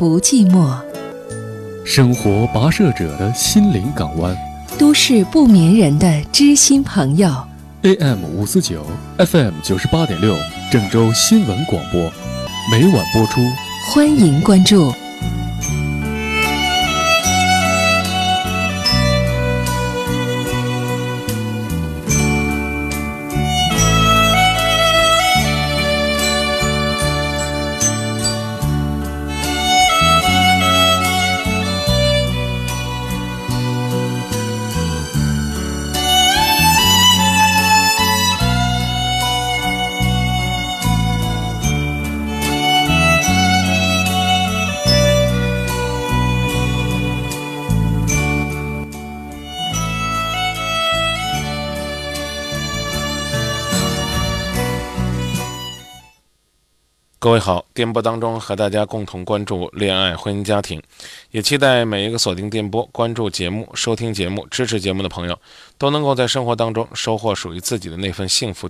不寂寞，生活跋涉者的心灵港湾。都市不眠人的知心朋友。AM 五四九，FM 九十八点六，郑州新闻广播，每晚播出。欢迎关注。各位好，电波当中和大家共同关注恋爱、婚姻、家庭，也期待每一个锁定电波、关注节目、收听节目、支持节目的朋友，都能够在生活当中收获属于自己的那份幸福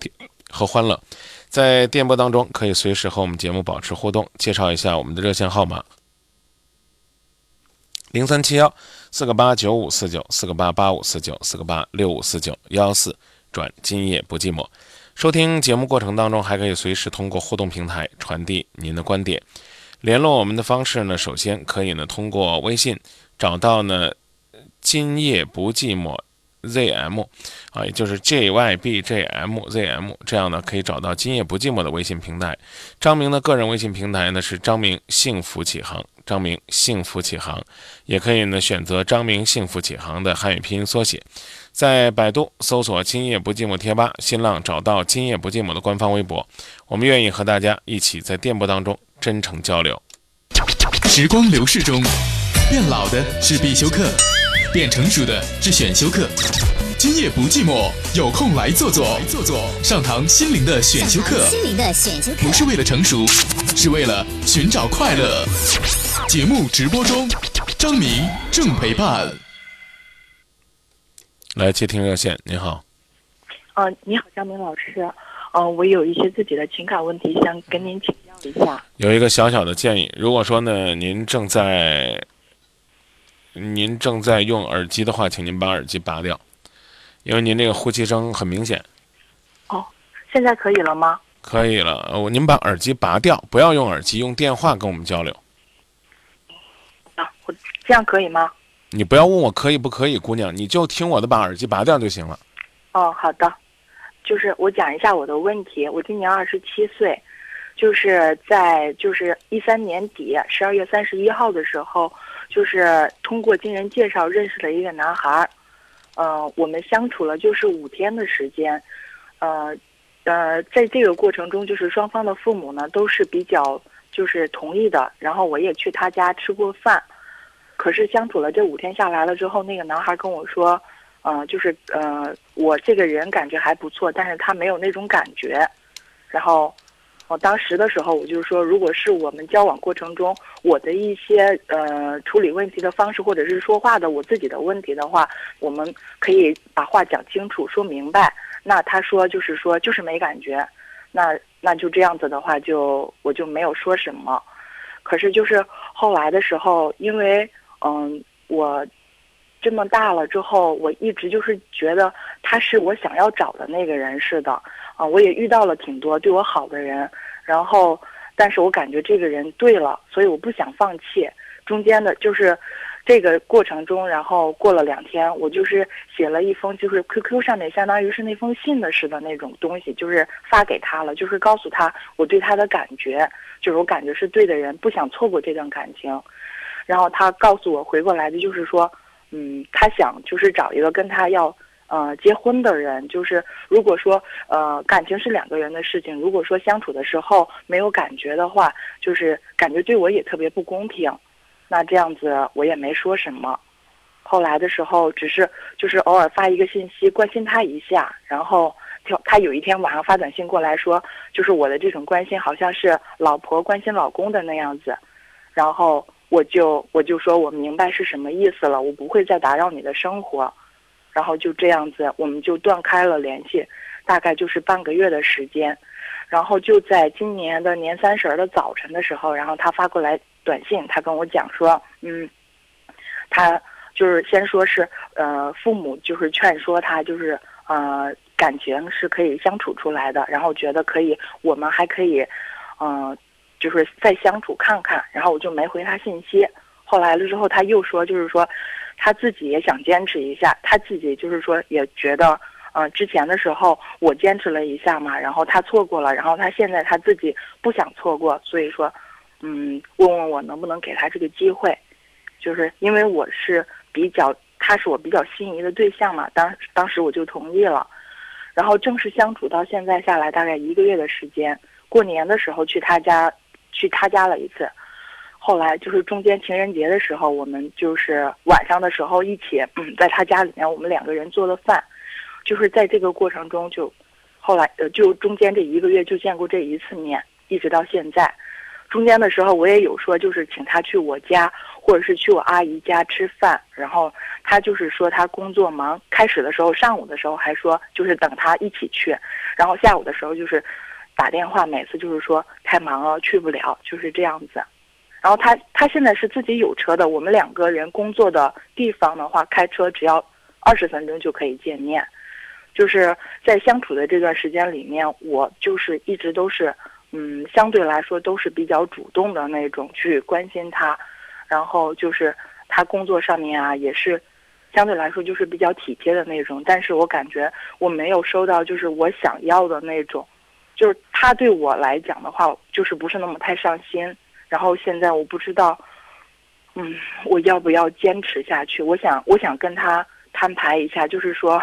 和欢乐。在电波当中，可以随时和我们节目保持互动。介绍一下我们的热线号码：零三七幺四个八九五四九四个八八五四九四个八六五四九幺四转今夜不寂寞。收听节目过程当中，还可以随时通过互动平台传递您的观点。联络我们的方式呢，首先可以呢通过微信找到呢“今夜不寂寞 ZM” 啊，也就是 JYBJMZM，这样呢可以找到“今夜不寂寞”的微信平台。张明的个人微信平台呢是张明幸福启航，张明幸福启航，也可以呢选择张明幸福启航的汉语拼音缩写。在百度搜索“今夜不寂寞”贴吧，新浪找到“今夜不寂寞”的官方微博，我们愿意和大家一起在电波当中真诚交流。时光流逝中，变老的是必修课，变成熟的是选修课。今夜不寂寞，有空来坐坐，坐坐上堂心灵的选修课。心灵的选修课不是为了成熟，是为了寻找快乐。节目直播中，张明正陪伴。来接听热线，您好。呃，你好，张明老师。呃，我有一些自己的情感问题想跟您请教一下。有一个小小的建议，如果说呢，您正在您正在用耳机的话，请您把耳机拔掉，因为您这个呼吸声很明显。哦，现在可以了吗？可以了，我您把耳机拔掉，不要用耳机，用电话跟我们交流。啊，我这样可以吗？你不要问我可以不可以，姑娘，你就听我的，把耳机拔掉就行了。哦，好的。就是我讲一下我的问题，我今年二十七岁，就是在就是一三年底十二月三十一号的时候，就是通过经人介绍认识了一个男孩儿，呃，我们相处了就是五天的时间，呃，呃，在这个过程中，就是双方的父母呢都是比较就是同意的，然后我也去他家吃过饭。可是相处了这五天下来了之后，那个男孩跟我说，呃，就是呃，我这个人感觉还不错，但是他没有那种感觉。然后我当时的时候，我就说，如果是我们交往过程中我的一些呃处理问题的方式，或者是说话的我自己的问题的话，我们可以把话讲清楚，说明白。那他说就是说就是没感觉，那那就这样子的话，就我就没有说什么。可是就是后来的时候，因为嗯，我这么大了之后，我一直就是觉得他是我想要找的那个人似的。啊，我也遇到了挺多对我好的人，然后，但是我感觉这个人对了，所以我不想放弃。中间的就是这个过程中，然后过了两天，我就是写了一封，就是 QQ 上面相当于是那封信的似的那种东西，就是发给他了，就是告诉他我对他的感觉，就是我感觉是对的人，不想错过这段感情。然后他告诉我回过来的就是说，嗯，他想就是找一个跟他要呃结婚的人，就是如果说呃感情是两个人的事情，如果说相处的时候没有感觉的话，就是感觉对我也特别不公平。那这样子我也没说什么。后来的时候，只是就是偶尔发一个信息关心他一下，然后他有一天晚上发短信过来说，就是我的这种关心好像是老婆关心老公的那样子，然后。我就我就说我明白是什么意思了，我不会再打扰你的生活，然后就这样子，我们就断开了联系，大概就是半个月的时间，然后就在今年的年三十的早晨的时候，然后他发过来短信，他跟我讲说，嗯，他就是先说是呃父母就是劝说他就是呃感情是可以相处出来的，然后觉得可以，我们还可以，嗯，就是再相处看看，然后我就没回他信息。后来了之后，他又说就是说他自己也想坚持一下，他自己就是说也觉得。呃，之前的时候我坚持了一下嘛，然后他错过了，然后他现在他自己不想错过，所以说，嗯，问问我能不能给他这个机会，就是因为我是比较，他是我比较心仪的对象嘛，当当时我就同意了，然后正式相处到现在下来大概一个月的时间，过年的时候去他家，去他家了一次，后来就是中间情人节的时候，我们就是晚上的时候一起，嗯，在他家里面我们两个人做了饭。就是在这个过程中，就后来呃，就中间这一个月就见过这一次面，一直到现在。中间的时候我也有说，就是请他去我家，或者是去我阿姨家吃饭。然后他就是说他工作忙，开始的时候上午的时候还说就是等他一起去，然后下午的时候就是打电话，每次就是说太忙了去不了，就是这样子。然后他他现在是自己有车的，我们两个人工作的地方的话，开车只要二十分钟就可以见面。就是在相处的这段时间里面，我就是一直都是，嗯，相对来说都是比较主动的那种去关心他，然后就是他工作上面啊，也是相对来说就是比较体贴的那种。但是我感觉我没有收到就是我想要的那种，就是他对我来讲的话，就是不是那么太上心。然后现在我不知道，嗯，我要不要坚持下去？我想，我想跟他摊牌一下，就是说。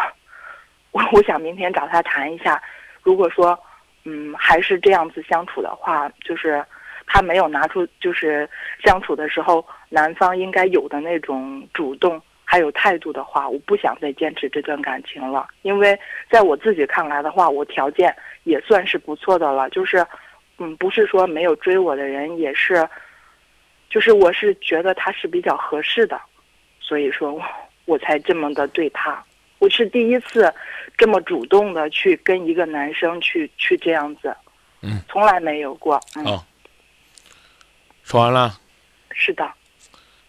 我 我想明天找他谈一下，如果说，嗯，还是这样子相处的话，就是他没有拿出就是相处的时候男方应该有的那种主动还有态度的话，我不想再坚持这段感情了。因为在我自己看来的话，我条件也算是不错的了，就是，嗯，不是说没有追我的人，也是，就是我是觉得他是比较合适的，所以说，我我才这么的对他。我是第一次这么主动的去跟一个男生去去这样子，嗯，从来没有过。哦，说完了。是的。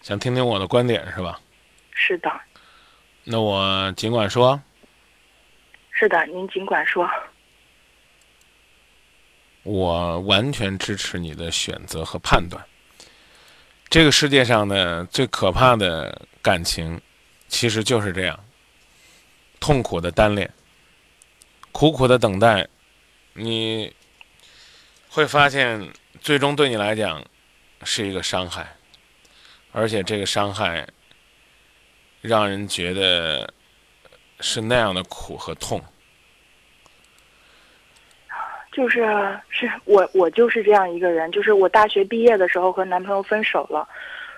想听听我的观点是吧？是的。那我尽管说。是的，您尽管说。我完全支持你的选择和判断。这个世界上呢，最可怕的感情，其实就是这样。痛苦的单恋，苦苦的等待，你会发现，最终对你来讲是一个伤害，而且这个伤害让人觉得是那样的苦和痛。就是是我，我就是这样一个人。就是我大学毕业的时候和男朋友分手了。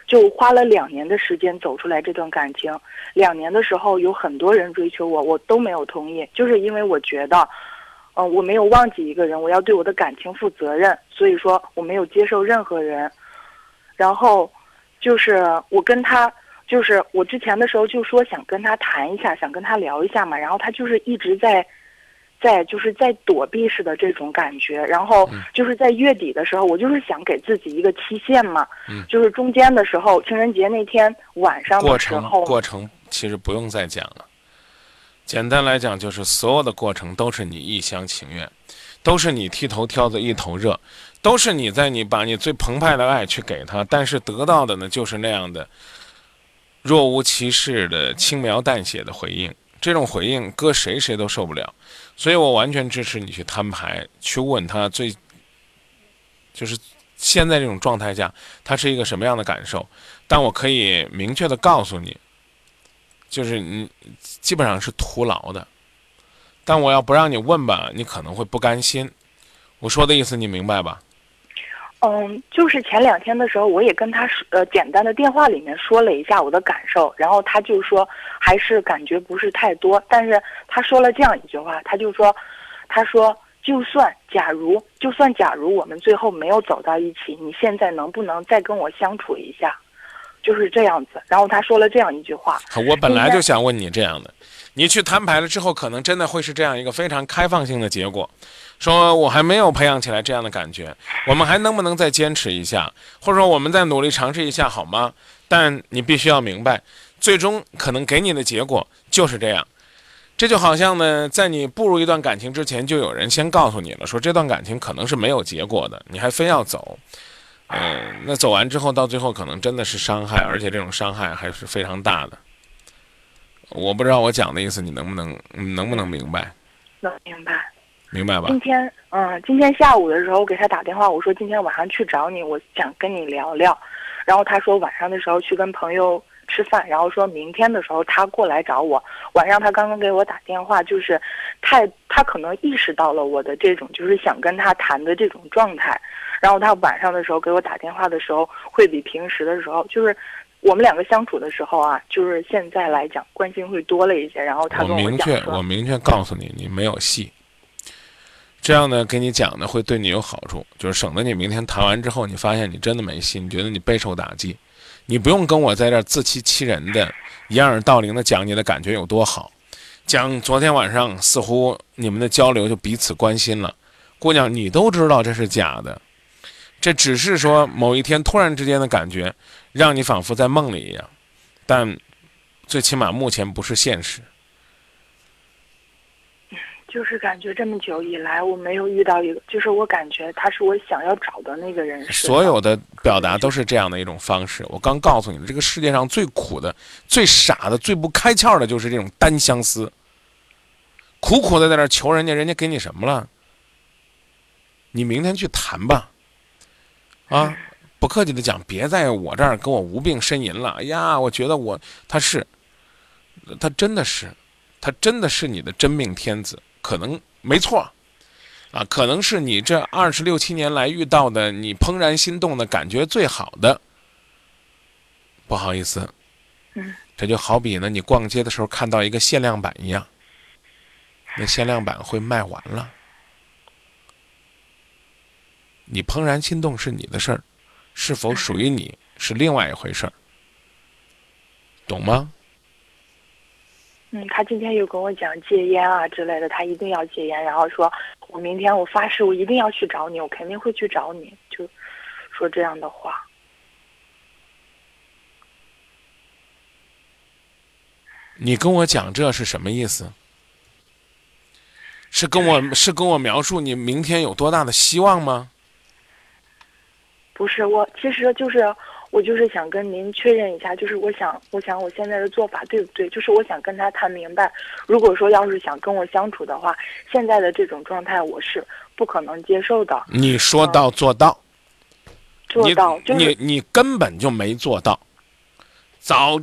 就花了两年的时间走出来这段感情，两年的时候有很多人追求我，我都没有同意，就是因为我觉得，嗯，我没有忘记一个人，我要对我的感情负责任，所以说我没有接受任何人。然后，就是我跟他，就是我之前的时候就说想跟他谈一下，想跟他聊一下嘛，然后他就是一直在。在就是在躲避似的这种感觉，然后就是在月底的时候，我就是想给自己一个期限嘛，就是中间的时候，情人节那天晚上的时候，过程其实不用再讲了。简单来讲，就是所有的过程都是你一厢情愿，都是你剃头挑子一头热，都是你在你把你最澎湃的爱去给他，但是得到的呢就是那样的若无其事的轻描淡写的回应。这种回应，搁谁谁都受不了，所以我完全支持你去摊牌，去问他最，就是现在这种状态下，他是一个什么样的感受。但我可以明确的告诉你，就是你基本上是徒劳的。但我要不让你问吧，你可能会不甘心。我说的意思你明白吧？嗯，就是前两天的时候，我也跟他说，呃，简单的电话里面说了一下我的感受，然后他就说还是感觉不是太多，但是他说了这样一句话，他就说，他说就算假如就算假如我们最后没有走到一起，你现在能不能再跟我相处一下？就是这样子。然后他说了这样一句话，我本来就想问你这样的，你去摊牌了之后，可能真的会是这样一个非常开放性的结果，说我还没有培养起来这样的感觉，我们还能不能再坚持一下，或者说我们再努力尝试一下好吗？但你必须要明白，最终可能给你的结果就是这样。这就好像呢，在你步入一段感情之前，就有人先告诉你了，说这段感情可能是没有结果的，你还非要走。嗯，那走完之后，到最后可能真的是伤害，而且这种伤害还是非常大的。我不知道我讲的意思，你能不能能不能明白？能明白，明白吧？今天，嗯，今天下午的时候，我给他打电话，我说今天晚上去找你，我想跟你聊聊。然后他说晚上的时候去跟朋友。吃饭，然后说明天的时候他过来找我。晚上他刚刚给我打电话，就是太他可能意识到了我的这种就是想跟他谈的这种状态。然后他晚上的时候给我打电话的时候，会比平时的时候，就是我们两个相处的时候啊，就是现在来讲关心会多了一些。然后他跟我明确，我明确告诉你，你没有戏。这样呢，给你讲呢会对你有好处，就是省得你明天谈完之后，你发现你真的没戏，你觉得你备受打击。你不用跟我在这自欺欺人的，掩耳盗铃的讲你的感觉有多好，讲昨天晚上似乎你们的交流就彼此关心了，姑娘你都知道这是假的，这只是说某一天突然之间的感觉，让你仿佛在梦里一样，但最起码目前不是现实。就是感觉这么久以来，我没有遇到一个，就是我感觉他是我想要找的那个人。所有的表达都是这样的一种方式。我刚告诉你，这个世界上最苦的、最傻的、最不开窍的，就是这种单相思。苦苦的在那求人家，人家给你什么了？你明天去谈吧。啊，不客气的讲，别在我这儿跟我无病呻吟了。哎呀，我觉得我他是，他真的是，他真的是你的真命天子。可能没错，啊，可能是你这二十六七年来遇到的你怦然心动的感觉最好的。不好意思，嗯，这就好比呢，你逛街的时候看到一个限量版一样，那限量版会卖完了。你怦然心动是你的事儿，是否属于你是另外一回事儿，懂吗？嗯，他今天又跟我讲戒烟啊之类的，他一定要戒烟，然后说，我明天我发誓我一定要去找你，我肯定会去找你，就说这样的话。你跟我讲这是什么意思？是跟我是跟我描述你明天有多大的希望吗？不是，我其实就是。我就是想跟您确认一下，就是我想，我想我现在的做法对不对？就是我想跟他谈明白，如果说要是想跟我相处的话，现在的这种状态我是不可能接受的。你说到做到，做到，你你根本就没做到。早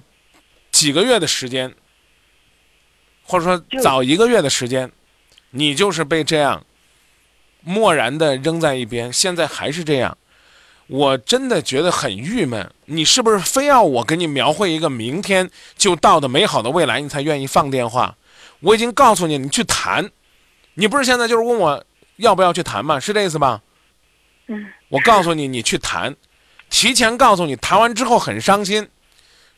几个月的时间，或者说早一个月的时间，你就是被这样漠然的扔在一边，现在还是这样。我真的觉得很郁闷，你是不是非要我给你描绘一个明天就到的美好的未来，你才愿意放电话？我已经告诉你，你去谈，你不是现在就是问我要不要去谈吗？是这意思吧？嗯。我告诉你，你去谈，提前告诉你，谈完之后很伤心。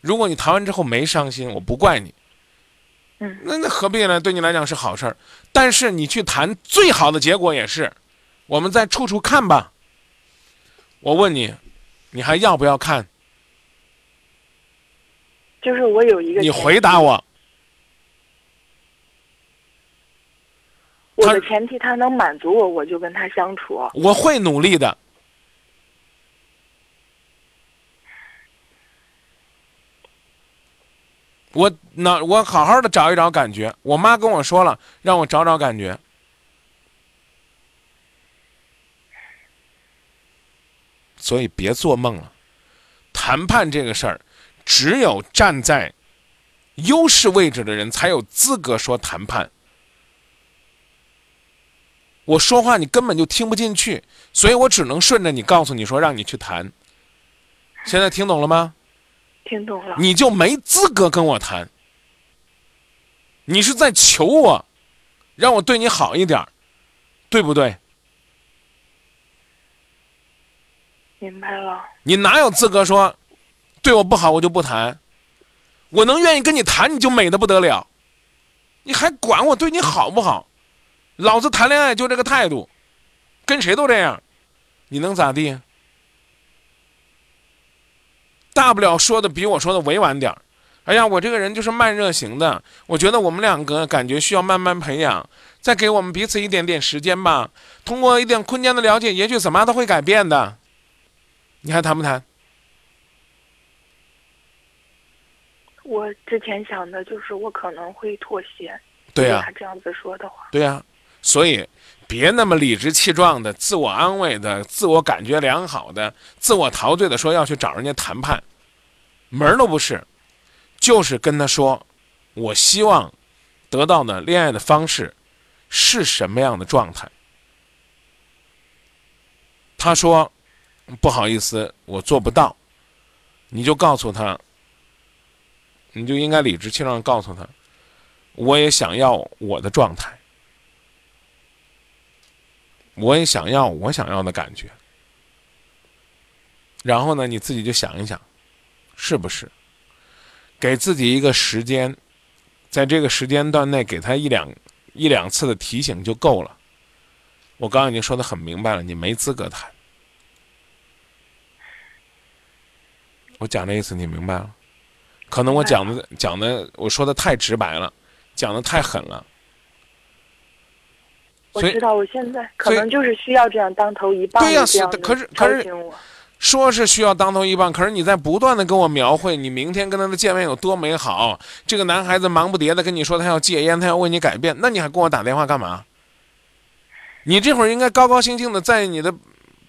如果你谈完之后没伤心，我不怪你。嗯。那那何必呢？对你来讲是好事儿，但是你去谈，最好的结果也是，我们再处处看吧。我问你，你还要不要看？就是我有一个。你回答我。我的前提他能满足我，我就跟他相处。我会努力的。我那我好好的找一找感觉。我妈跟我说了，让我找找感觉。所以别做梦了，谈判这个事儿，只有站在优势位置的人才有资格说谈判。我说话你根本就听不进去，所以我只能顺着你告诉你说让你去谈。现在听懂了吗？听懂了。你就没资格跟我谈。你是在求我，让我对你好一点，对不对？明白了。你哪有资格说对我不好我就不谈。我能愿意跟你谈，你就美的不得了。你还管我对你好不好？老子谈恋爱就这个态度，跟谁都这样，你能咋地？大不了说的比我说的委婉点儿。哎呀，我这个人就是慢热型的，我觉得我们两个感觉需要慢慢培养，再给我们彼此一点点时间吧。通过一点空间的了解，也许怎么都会改变的。你还谈不谈？我之前想的就是我可能会妥协。对呀、他这样子说的话，对呀、所以别那么理直气壮的、自我安慰的、自我感觉良好的、自我陶醉的说要去找人家谈判，门儿都不是，就是跟他说，我希望得到的恋爱的方式是什么样的状态。他说不好意思，我做不到，你就告诉他，你就应该理直气壮告诉他。我也想要我的状态，我也想要我想要的感觉。然后呢，你自己就想一想，是不是？给自己一个时间，在这个时间段内给他一两一两次的提醒就够了。我刚刚已经说的很明白了，你没资格谈。我讲的意思你明白了？可能我讲的讲的我说的太直白了。讲的太狠了，我知道我现在可能就是需要这样当头一棒对呀可是可是。说是需要当头一棒，可是你在不断的跟我描绘你明天跟他的见面有多美好。这个男孩子忙不迭的跟你说他要戒烟，他要为你改变，那你还跟我打电话干嘛？你这会儿应该高高兴兴的在你的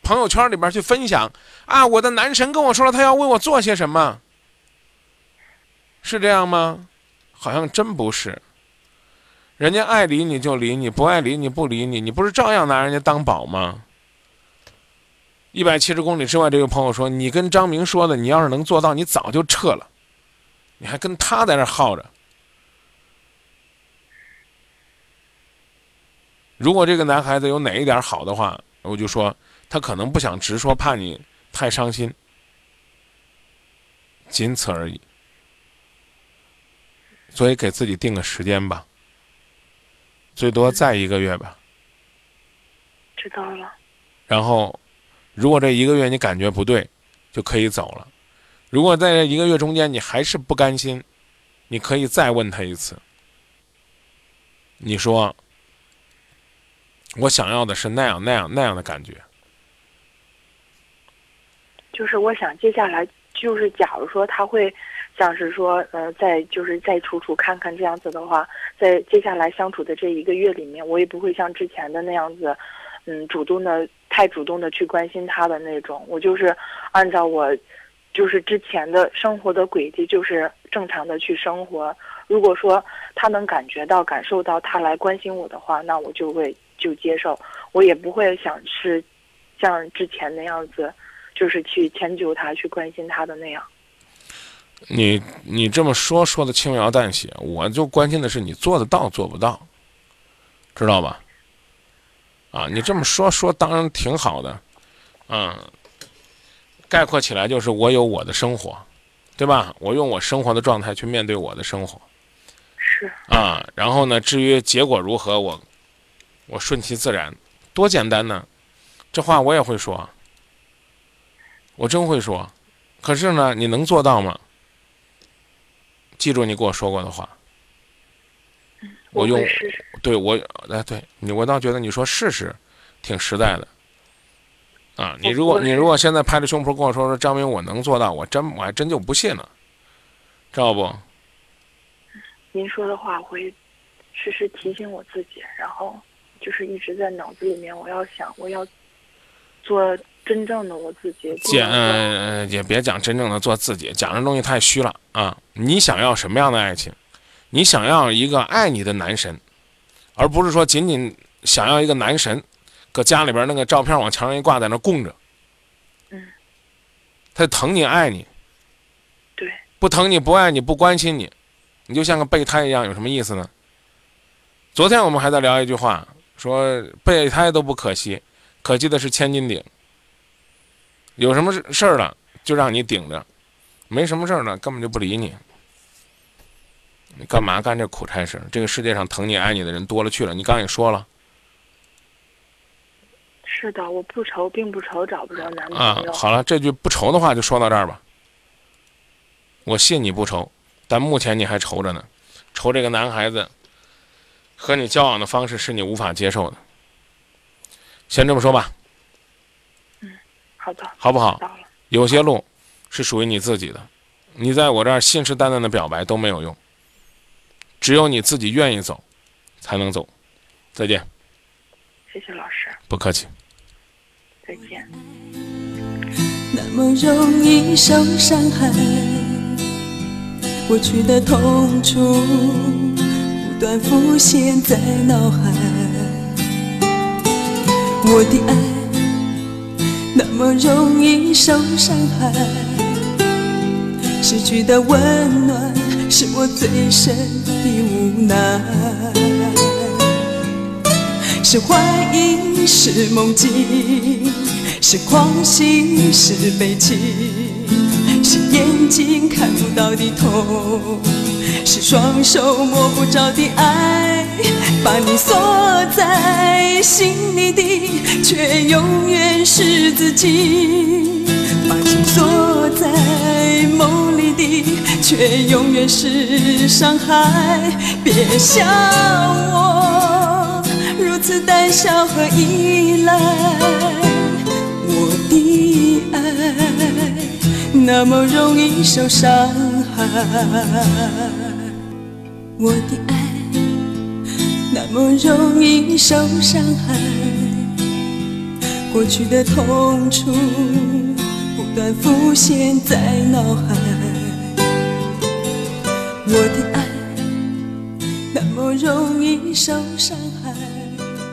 朋友圈里边去分享啊，我的男神跟我说了他要为我做些什么，是这样吗？好像真不是。人家爱理你就理你，不爱理你不理你，你不是照样拿人家当宝吗？一百七十公里之外，这位朋友说：“你跟张明说的，你要是能做到，你早就撤了，你还跟他在那耗着。”如果这个男孩子有哪一点好的话，我就说他可能不想直说，怕你太伤心，仅此而已。所以给自己定个时间吧，最多再一个月吧。知道了，然后，如果这一个月你感觉不对，就可以走了。如果在这一个月中间你还是不甘心，你可以再问他一次。你说，我想要的是那样那样那样的感觉。就是我想接下来就是假如说他会像是说呃再就是再处处看看这样子的话，在接下来相处的这一个月里面，我也不会像之前的那样子，嗯，主动的太主动的去关心他的那种，我就是按照我就是之前的生活的轨迹，就是正常的去生活。如果说他能感觉到、感受到他来关心我的话，那我就会就接受，我也不会想是像之前那样子，就是去迁就他、去关心他的那样。你你这么说说的轻描淡写，我就关心的是你做得到做不到，知道吧？啊，你这么说说当然挺好的，嗯，概括起来就是我有我的生活，对吧？我用我生活的状态去面对我的生活是，啊，然后呢，至于结果如何，我我顺其自然，多简单呢？这话我也会说，我真会说，可是呢，你能做到吗？记住你跟我说过的话。我用。对我，哎，对你，我倒觉得你说试试，挺实在的。啊，你如果你如果现在拍着胸脯跟我说说张明我能做到，我真我还真就不信了，知道不？您说的话，我会时时提醒我自己，然后就是一直在脑子里面，我要想，我要做真正的我自己。不简能说呃也别讲真正的做自己，讲这东西太虚了啊！你想要什么样的爱情？你想要一个爱你的男神，而不是说仅仅想要一个男神，搁家里边那个照片往墙上一挂，在那供着。嗯。他疼你爱你，对，不疼你不爱你不关心你，你就像个备胎一样，有什么意思呢？昨天我们还在聊一句话，说备胎都不可惜，可惜的是千斤顶。有什么事事儿了，就让你顶着，没什么事儿呢，根本就不理你。你干嘛干这苦差事？这个世界上疼你爱你的人多了去了，你刚也说了是的，我不愁，并不愁找不着男啊朋友。。好了，这句不愁的话就说到这儿吧。我信你不愁，但目前你还愁着呢，愁这个男孩子和你交往的方式是你无法接受的。先这么说吧，好的，好不好？有些路是属于你自己的，你在我这儿信誓旦旦的表白都没有用，只有你自己愿意走，才能走。再见，谢谢老师，不客气。再见。那么容易受伤害，过去的痛楚不断浮现在脑海。我的爱那么容易受伤害，失去的温暖是我最深的无奈。是怀疑，是梦境，是狂喜，是悲情，是眼睛看不到的痛，是双手摸不着的爱，把你锁在心里的，却永远是自己；把情锁在梦里的，却永远是伤害。别笑我如此胆小和依赖，我的爱那么容易受伤害，我的爱么容易受伤害，过去的痛楚不断浮现在脑海，我的爱那么容易受伤害。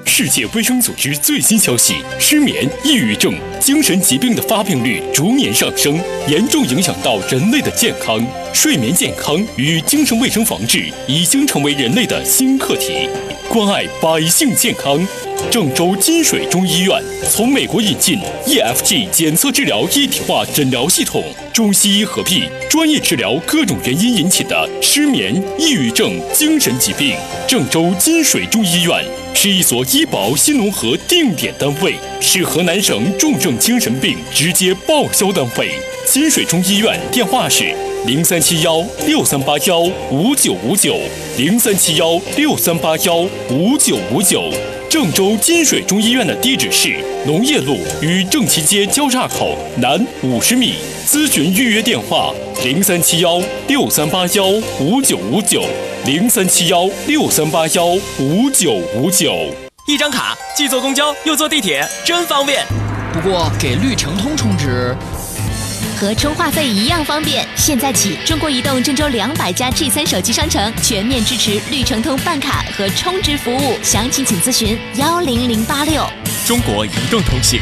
世界卫生组织最新消息：失眠、抑郁症、精神疾病的发病率逐年上升，严重影响到人类的健康。睡眠健康与精神卫生防治已经成为人类的新课题。关爱百姓健康，郑州金水中医院从美国引进 EFG 检测治疗一体化诊疗系统，中西医合璧，专业治疗各种原因引起的失眠、抑郁症、精神疾病。郑州金水中医院是一所医保新农合定点单位，是河南省重症精神病直接报销单位。金水中医院电话是零三七幺六三八幺五九五九零三七幺六三八幺五九五九。郑州金水中医院的地址是农业路与正旗街交叉口南五十米。咨询预约电话零三七幺六三八幺五九五九零三七幺六三八幺五九五九。一张卡既坐公交又坐地铁，真方便。不过给绿城通和充话费一样方便。现在起，中国移动郑州两百家 G 三手机商城全面支持绿城通办卡和充值服务，详情请咨询幺零零八六。中国移动通信。